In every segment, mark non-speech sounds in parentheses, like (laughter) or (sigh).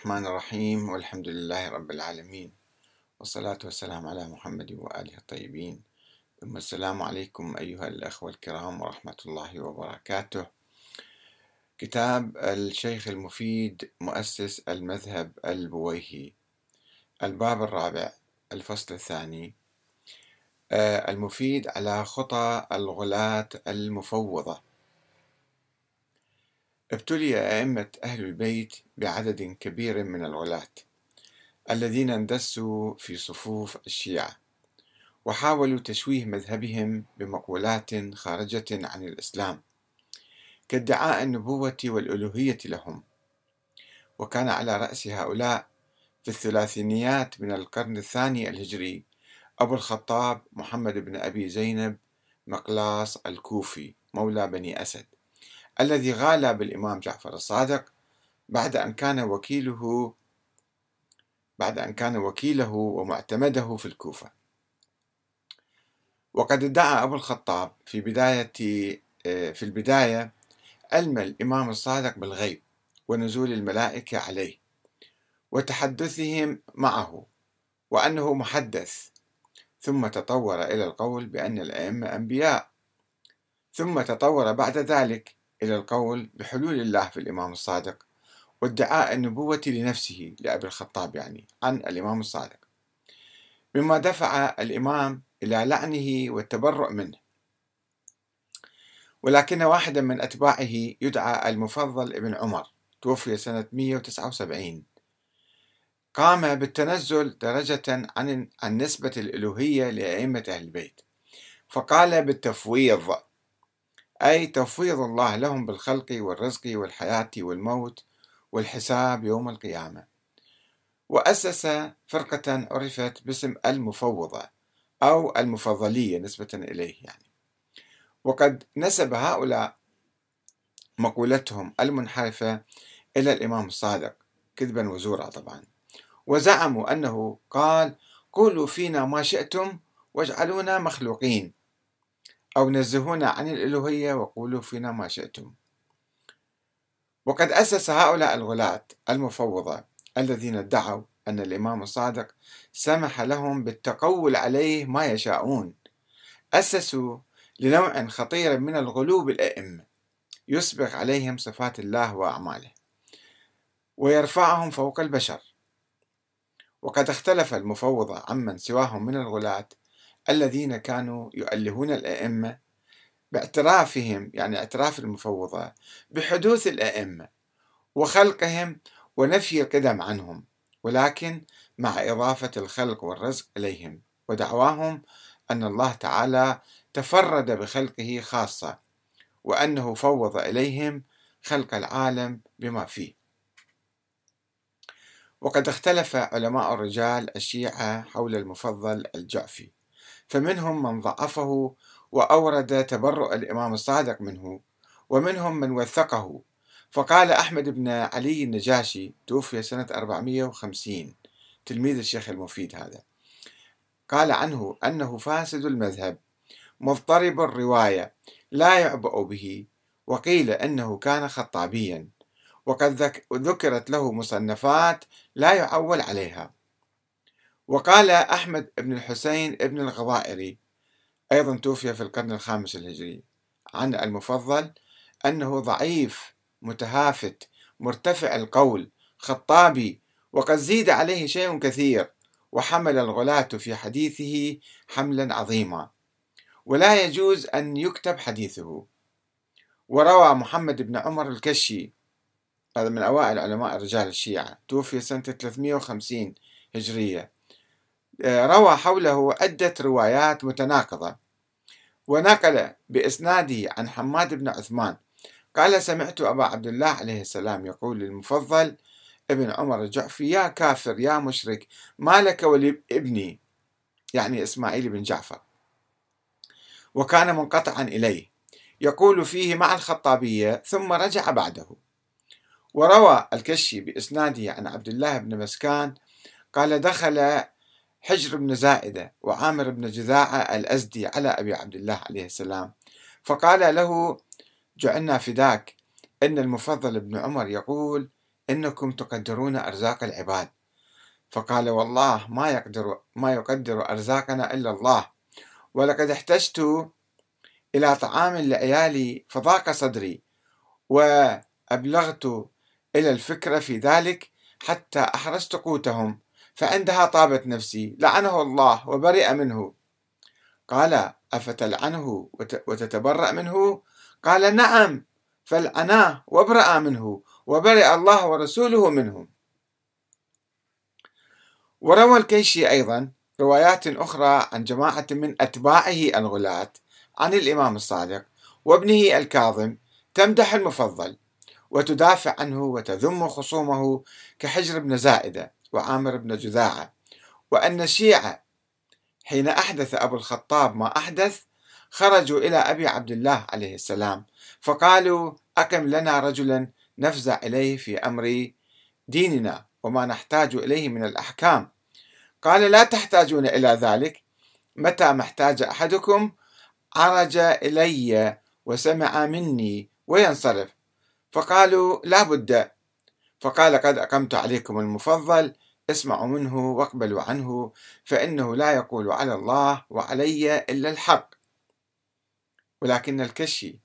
الرحمن الرحيم والحمد لله رب العالمين والصلاة والسلام على محمد وآله الطيبين. ثم السلام عليكم أيها الأخوة الكرام ورحمة الله وبركاته. كتاب الشيخ المفيد مؤسس المذهب البويهي. الباب الرابع الفصل الثاني آه، المفيد على خطى الغلاة المفوضة. ابتلي أئمة أهل البيت بعدد كبير من الغلاة الذين اندسوا في صفوف الشيعة وحاولوا تشويه مذهبهم بمقولات خارجة عن الإسلام كادعاء النبوة والألوهية لهم وكان على رأس هؤلاء في الثلاثينيات من القرن الثاني الهجري أبو الخطاب محمد بن أبي زينب مقلاص الكوفي مولى بني أسد. الذي غالى بالإمام جعفر الصادق بعد أن كان وكيله بعد أن كان وكيله ومعتمده في الكوفة. وقد ادعى أبو الخطاب في بداية في البداية علم الإمام الصادق بالغيب ونزول الملائكة عليه وتحدثهم معه وأنه محدث. ثم تطور إلى القول بأن الأئمة أنبياء. ثم تطور بعد ذلك إلى القول بحلول الله في الإمام الصادق وادعاء النبوة لنفسه لأبي الخطاب يعني عن الإمام الصادق. مما دفع الإمام إلى لعنه والتبرؤ منه. ولكن واحدا من أتباعه يدعى المفضل ابن عمر توفي سنة 179 قام بالتنزل درجة عن عن نسبة الألوهية لأئمة أهل البيت فقال بالتفويض أي تفويض الله لهم بالخلق والرزق والحياة والموت والحساب يوم القيامة. وأسس فرقة عرفت باسم المفوضة أو المفضلية نسبة إليه يعني. وقد نسب هؤلاء مقولتهم المنحرفة إلى الإمام الصادق كذبا وزورا طبعا. وزعموا أنه قال قولوا فينا ما شئتم واجعلونا مخلوقين. أو نزهونا عن الألوهية وقولوا فينا ما شئتم. وقد أسس هؤلاء الغلاة المفوضة الذين ادعوا أن الإمام الصادق سمح لهم بالتقول عليه ما يشاءون. أسسوا لنوع خطير من الغلو بالأئمة. يسبق عليهم صفات الله وأعماله. ويرفعهم فوق البشر. وقد اختلف المفوضة عمن سواهم من الغلاة الذين كانوا يؤلهون الأئمة باعترافهم يعني اعتراف المفوضة بحدوث الأئمة وخلقهم ونفي القدم عنهم ولكن مع إضافة الخلق والرزق إليهم ودعواهم أن الله تعالى تفرد بخلقه خاصة وأنه فوض إليهم خلق العالم بما فيه. وقد اختلف علماء الرجال الشيعة حول المفضل الجعفي. فمنهم من ضعفه وأورد تبرؤ الإمام الصادق منه ومنهم من وثقه. فقال أحمد بن علي النجاشي توفي سنة 450 تلميذ الشيخ المفيد هذا. قال عنه أنه فاسد المذهب مضطرب الرواية لا يعبأ به وقيل أنه كان خطابيا وقد ذكرت له مصنفات لا يعول عليها. وقال أحمد بن الحسين بن الغضائري أيضا توفي في القرن الخامس الهجري عن المفضل أنه ضعيف متهافت مرتفع القول خطابي وقد زيد عليه شيء كثير وحمل الغلاة في حديثه حملا عظيما. ولا يجوز أن يكتب حديثه. وروى محمد بن عمر الكشي هذا من أوائل علماء رجال الشيعة توفي سنة 350 هجرية. روى حوله عدة روايات متناقضة. ونقل بإسناده عن حماد بن عثمان. قال سمعت أبا عبد الله عليه السلام يقول للمفضل ابن عمر الجعفي يا كافر يا مشرك ما لك ولابني؟ يعني إسماعيل بن جعفر. وكان منقطعا إليه. يقول فيه مع الخطابية ثم رجع بعده وروى الكشي بإسناده عن عبد الله بن مسكان قال دخل حجر بن زائدة وعامر بن جذاعة الأزدي على أبي عبد الله عليه السلام. فقال له جعلنا فداك. إن المفضل بن عمر يقول إنكم تقدرون أرزاق العباد. فقال والله ما يقدر ما يقدر أرزاقنا إلا الله. ولقد احتجت إلى طعام لعيالي فضاق صدري وأبلغت إلى الفكرة في ذلك حتى أحرزت قوتهم. فعندها طابت نفسي لعنه الله وبرئ منه. قال أفتلعنه وتتبرأ منه؟ قال نعم فالعناه وابرأ منه وبرئ الله ورسوله منه. وروى الكيشي أيضا روايات أخرى عن جماعة من أتباعه الغلاة عن الإمام الصادق وابنه الكاظم تمدح المفضل وتدافع عنه وتذم خصومه كحجر بن زائدة. وعامر بن جذاعة وأن الشيعة حين أحدث أبو الخطاب ما أحدث خرجوا إلى أبي عبد الله عليه السلام فقالوا أكم لنا رجلا نفزع إليه في أمر ديننا وما نحتاج إليه من الأحكام. قال لا تحتاجون إلى ذلك متى ما احتاج أحدكم عرج إلي وسمع مني وينصرف. فقالوا لا بد فقال قد أقمت عليكم المفضل اسمعوا منه واقبلوا عنه فإنه لا يقول على الله وعلي إلا الحق. ولكن الكشي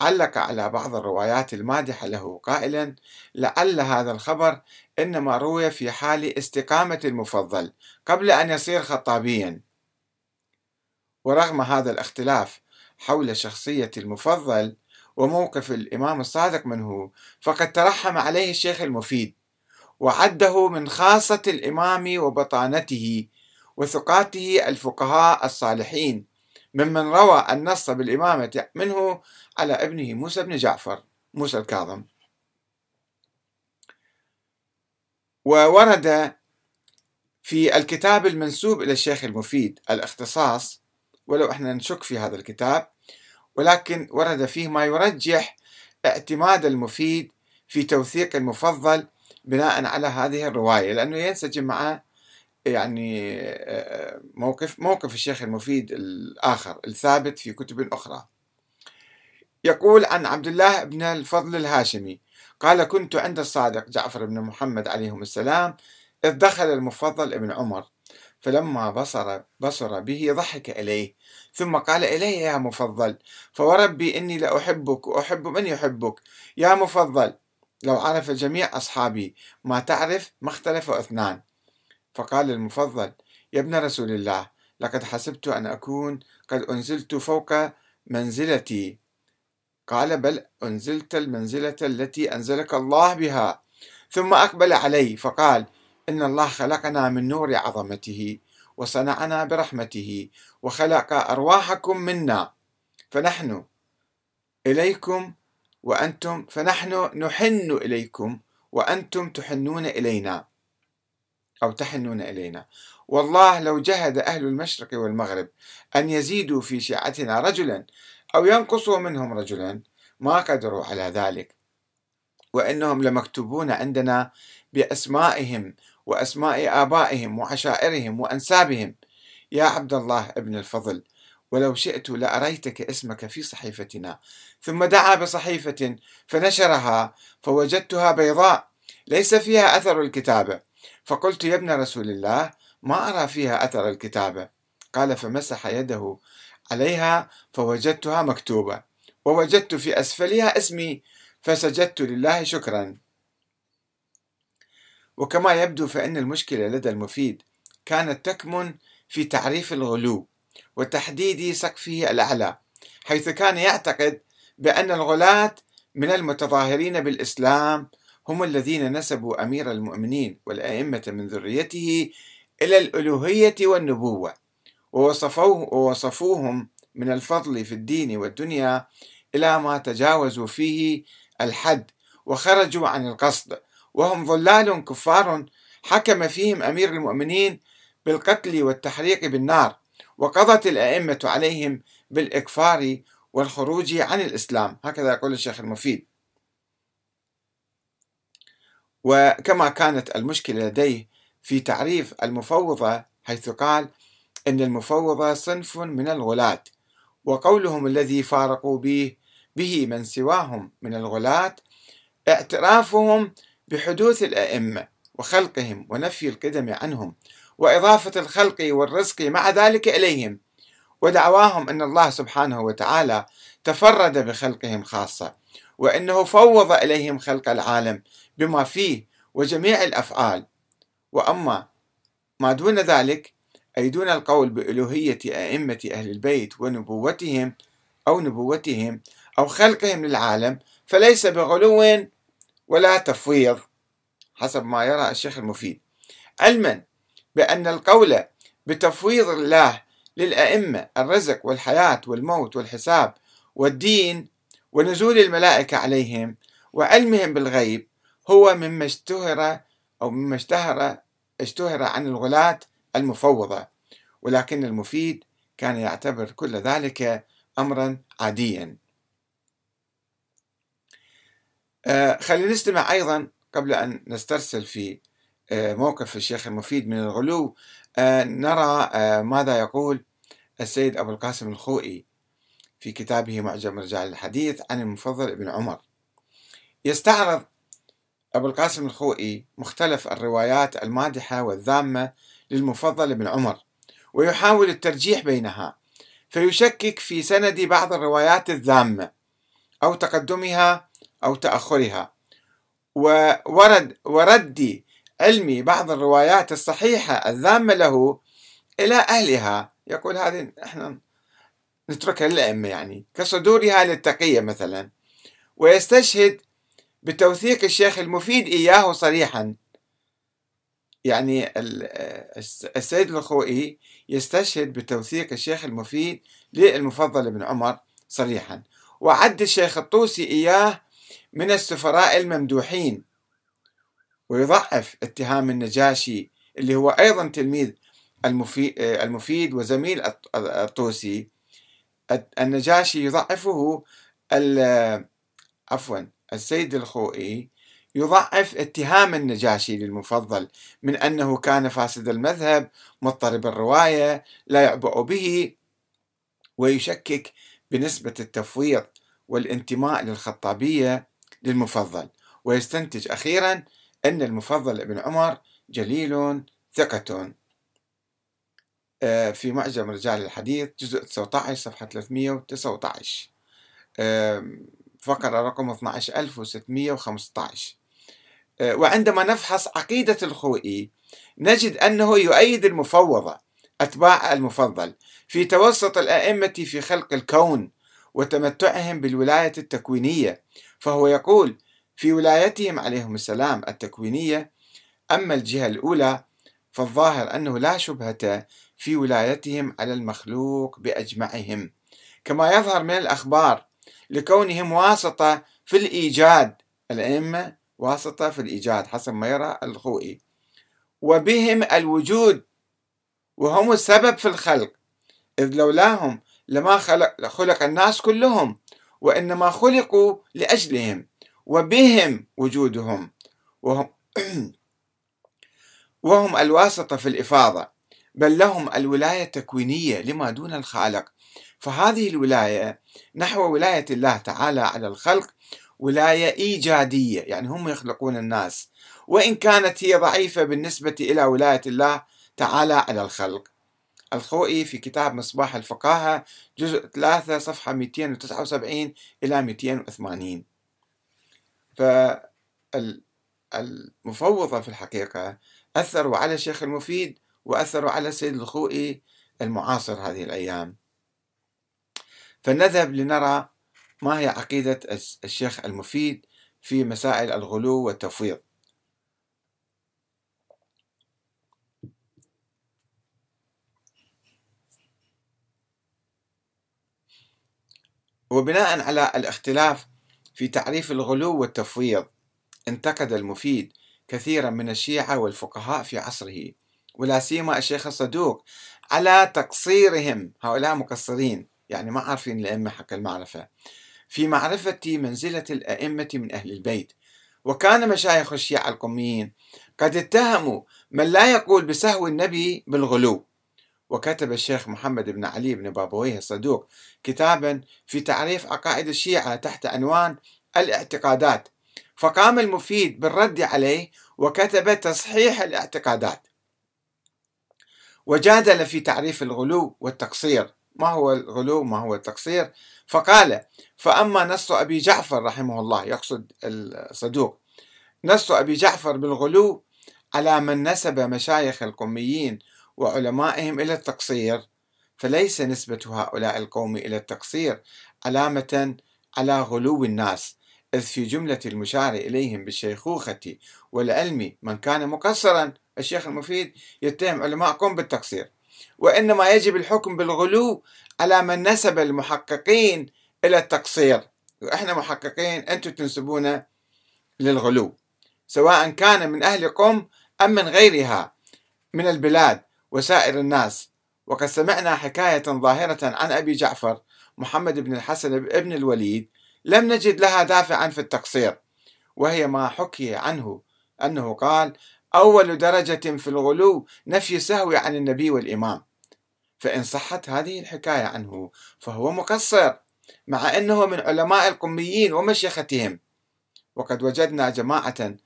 علق على بعض الروايات المادحة له قائلا لعل هذا الخبر إنما روي في حال استقامة المفضل قبل أن يصير خطابيا. ورغم هذا الاختلاف حول شخصية المفضل وموقف الإمام الصادق منه فقد ترحم عليه الشيخ المفيد وعده من خاصة الإمام وبطانته وثقاته الفقهاء الصالحين ممن روى النص بالإمامة منه على ابنه موسى بن جعفر موسى الكاظم. وورد في الكتاب المنسوب إلى الشيخ المفيد الإختصاص ولو إحنا نشك في هذا الكتاب ولكن ورد فيه ما يرجح اعتماد المفيد في توثيق المفضل بناء على هذه الرواية لأنه ينسجم مع يعني موقف موقف الشيخ المفيد الآخر الثابت في كتب أخرى. يقول عن عبد الله بن الفضل الهاشمي قال كنت عند الصادق جعفر بن محمد عليهم السلام إذ دخل المفضل ابن عمر فلما بصر بصر به ضحك إليه ثم قال إلي يا مفضل فوربي إني لأحبك وأحب من يحبك. يا مفضل لو عرف جميع أصحابي ما تعرف ما اختلف اثنان. فقال المفضل يا ابن رسول الله لقد حسبت أن أكون قد أنزلت فوق منزلتي. قال بل أنزلت المنزلة التي أنزلك الله بها. ثم أقبل علي فقال إن الله خلقنا من نور عظمته وصنعنا برحمته وخلق أرواحكم منا فنحن إليكم وأنتم فنحن نحن إليكم وأنتم تحنون إلينا أو تحنون إلينا. والله لو جهد أهل المشرق والمغرب أن يزيدوا في شيعتنا رجلا أو ينقصوا منهم رجلا ما قدروا على ذلك. وإنهم لمكتوبون عندنا بأسمائهم وأسماء آبائهم وعشائرهم وأنسابهم. يا عبد الله ابن الفضل ولو شئت لأريتك اسمك في صحيفتنا. ثم دعا بصحيفة فنشرها فوجدتها بيضاء ليس فيها أثر الكتابة فقلت يا ابن رسول الله ما أرى فيها أثر الكتابة قال فمسح يده عليها فوجدتها مكتوبة. ووجدت في أسفلها اسمي فسجدت لله شكرا. وكما يبدو فإن المشكلة لدى المفيد كانت تكمن في تعريف الغلو وتحديد سقفه الأعلى حيث كان يعتقد بأن الغلاة من المتظاهرين بالإسلام هم الذين نسبوا أمير المؤمنين والأئمة من ذريته إلى الألوهية والنبوة ووصفوه ووصفوهم من الفضل في الدين والدنيا إلى ما تجاوزوا فيه الحد وخرجوا عن القصد وهم ظلال كفار حكم فيهم أمير المؤمنين بالقتل والتحريق بالنار وقضت الأئمة عليهم بالإكفار والخروج عن الإسلام. هكذا يقول الشيخ المفيد. وكما كانت المشكلة لديه في تعريف المفوضة حيث قال إن المفوضة صنف من الغلاة وقولهم الذي فارقوا به به من سواهم من الغلاة اعترافهم بحدوث الأئمة وخلقهم ونفي القدم عنهم وإضافة الخلق والرزق مع ذلك إليهم ودعواهم أن الله سبحانه وتعالى تفرد بخلقهم خاصة وأنه فوض إليهم خلق العالم بما فيه وجميع الأفعال. وأما ما دون ذلك أي دون القول بألوهية أئمة أهل البيت ونبوتهم أو نبوتهم أو خلقهم للعالم فليس بغلو ولا تفويض حسب ما يرى الشيخ المفيد. علما بأن القول بتفويض الله للأئمة الرزق والحياة والموت والحساب والدين ونزول الملائكة عليهم وعلمهم بالغيب هو مما اشتهر أو مما اشتهر اشتهر عن الغلاة المفوضة. ولكن المفيد كان يعتبر كل ذلك أمرا عاديا. خلينا نستمع أيضا قبل أن نسترسل في آه موقف الشيخ المفيد من الغلو. آه نرى آه، ماذا يقول السيد أبو القاسم الخوئي في كتابه معجم رجال الحديث عن المفضل ابن عمر. يستعرض أبو القاسم الخوئي مختلف الروايات المادحة والذامة للمفضل ابن عمر ويحاول الترجيح بينها فيشكك في سند بعض الروايات الذامة أو تقدمها أو تأخرها. وورد ورد علم بعض الروايات الصحيحة الذامة له إلى أهلها. يقول هذه إحنا نتركها للأئمة يعني كصدورها للتقية مثلا. ويستشهد بتوثيق الشيخ المفيد إياه صريحا. يعني السيد الخوئي يستشهد بتوثيق الشيخ المفيد للمفضل بن عمر صريحا. وعد الشيخ الطوسي إياه من السفراء الممدوحين. ويضعف اتهام النجاشي اللي هو أيضا تلميذ المفيد وزميل الطوسي. النجاشي يضعفه عفوا السيد الخوئي يضعف اتهام النجاشي للمفضل من أنه كان فاسد المذهب مضطرب الرواية لا يعبأ به ويشكك بنسبة التفويض والانتماء للخطابية. للمفضل. ويستنتج أخيرا أن المفضل ابن عمر جليل ثقة. آه، في معجم رجال الحديث جزء 19 صفحة 319 فقرة رقم 12615 آه، وعندما نفحص عقيدة الخوئي نجد أنه يؤيد المفوضة أتباع المفضل في توسط الأئمة في خلق الكون وتمتعهم بالولاية التكوينية فهو يقول في ولايتهم عليهم السلام التكوينية أما الجهة الأولى فالظاهر أنه لا شبهة في ولايتهم على المخلوق بأجمعهم. كما يظهر من الأخبار لكونهم واسطة في الإيجاد الأئمة واسطة في الإيجاد حسب ما يرى الخوئي وبهم الوجود وهم السبب في الخلق إذ لولاهم لما خلق, خلق الناس كلهم وإنما خلقوا لأجلهم وبهم وجودهم. وهم, (clears throat) وهم الواسطة في الإفاضة بل لهم الولاية التكوينية لما دون الخالق. فهذه الولاية نحو ولاية الله تعالى على الخلق ولاية إيجادية يعني هم يخلقون الناس. وإن كانت هي ضعيفة بالنسبة إلى ولاية الله تعالى على الخلق. الخوئي في كتاب مصباح الفقاهة جزء 3 صفحة 279 إلى 280 فالمفوضة في الحقيقة أثروا على الشيخ المفيد وأثروا على السيد الخوئي المعاصر هذه الأيام. فنذهب لنرى ما هي عقيدة الشيخ المفيد في مسائل الغلو والتفويض. وبناء على الاختلاف في تعريف الغلو والتفويض انتقد المفيد كثيرا من الشيعة والفقهاء في عصره ولا سيما الشيخ الصدوق على تقصيرهم هؤلاء مقصرين يعني ما عارفين الأئمة حق المعرفة في معرفة منزلة الأئمة من أهل البيت. وكان مشايخ الشيعة القميين قد اتهموا من لا يقول بسهو النبي بالغلو. وكتب الشيخ محمد بن علي بن بابويه الصدوق كتابا في تعريف عقائد الشيعة تحت عنوان الاعتقادات. فقام المفيد بالرد عليه وكتب تصحيح الاعتقادات. وجادل في تعريف الغلو والتقصير. ما هو الغلو؟ ما هو التقصير؟ فقال فأما نص أبي جعفر رحمه الله يقصد الصدوق. نص أبي جعفر بالغلو على من نسب مشايخ القوميين وعلمائهم إلى التقصير فليس نسبة هؤلاء القوم إلى التقصير علامة على غلو الناس إذ في جملة المشار إليهم بالشيخوخة والعلم من كان مقصرا الشيخ المفيد يتهم علماء بالتقصير. وإنما يجب الحكم بالغلو على من نسب المحققين إلى التقصير. وإحنا محققين أنتم تنسبون للغلو سواء كان من أهل قم أم من غيرها من البلاد. وسائر الناس. وقد سمعنا حكاية ظاهرة عن أبي جعفر محمد بن الحسن بن الوليد. لم نجد لها دافعا في التقصير. وهي ما حكي عنه أنه قال أول درجة في الغلو نفي سهو عن النبي والإمام. فإن صحت هذه الحكاية عنه فهو مقصر مع أنه من علماء القميين ومشيختهم. وقد وجدنا جماعة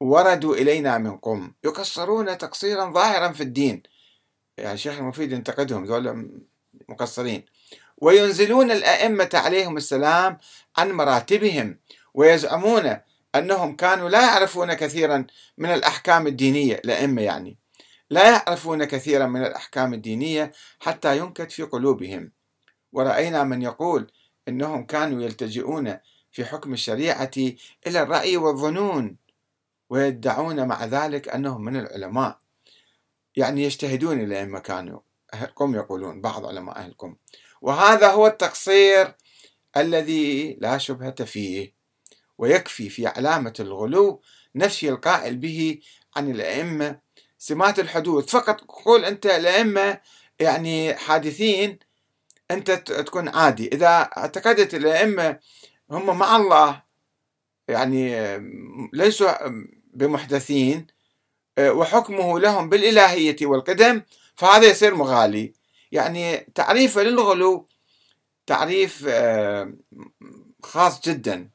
وردوا إلينا من قم يقصرون تقصيرا ظاهرا في الدين. يعني الشيخ المفيد ينتقدهم ذول مقصرين وينزلون الأئمة عليهم السلام عن مراتبهم ويزعمون أنهم كانوا لا يعرفون كثيرا من الأحكام الدينية. الأئمة يعني لا يعرفون كثيرا من الأحكام الدينية حتى ينكت في قلوبهم. ورأينا من يقول إنهم كانوا يلتجئون في حكم الشريعة إلى الرأي والظنون. ويدعون مع ذلك أنهم من العلماء. يعني يجتهدون الأئمة كانوا أهلكم يقولون بعض علماء أهلكم. وهذا هو التقصير الذي لا شبهة فيه ويكفي في علامة الغلو نفي القائل به عن الأئمة سمات الحدوث. فقط قول أنت الأئمة يعني حادثين أنت تكون عادي. إذا اعتقدت الأئمة هم مع الله يعني ليسوا بمحدثين وحكمه لهم بالإلهية والقدم فهذا يصير مغالي. يعني تعريفه للغلو تعريف آه، خاص جدا.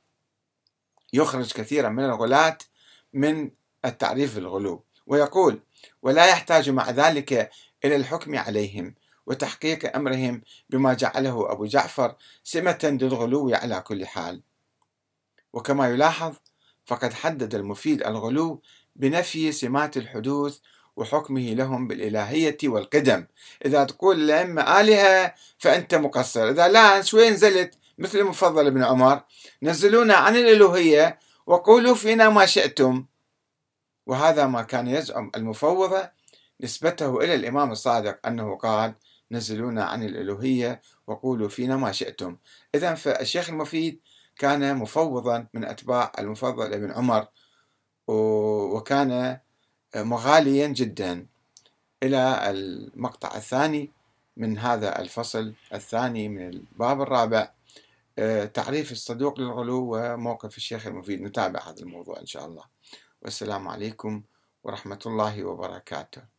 يخرج كثيرا من الغلاة من التعريف الغلو ويقول ولا يحتاج مع ذلك إلى الحكم عليهم وتحقيق أمرهم بما جعله أبو جعفر سمة للغلو على كل حال. وكما يلاحظ فقد حدد المفيد الغلو بنفي سمات الحدوث وحكمه لهم بالإلهية والقدم. إذا تقول الأئمة آلهة فأنت مقصر. إذا لا شوي نزلت مثل المفضل ابن عمر. نزلونا عن الألوهية وقولوا فينا ما شئتم. وهذا ما كان يزعم المفوضة نسبته إلى الإمام الصادق أنه قال نزلونا عن الألوهية وقولوا فينا ما شئتم. إذا فالشيخ المفيد كان مفوضا من أتباع المفضل ابن عمر وكان مغاليا جدا إلى المقطع الثاني من هذا الفصل الثاني من الباب الرابع. آه، تعريف الصدوق للغلو وموقف الشيخ المفيد. نتابع هذا الموضوع إن شاء الله. والسلام عليكم ورحمة الله وبركاته.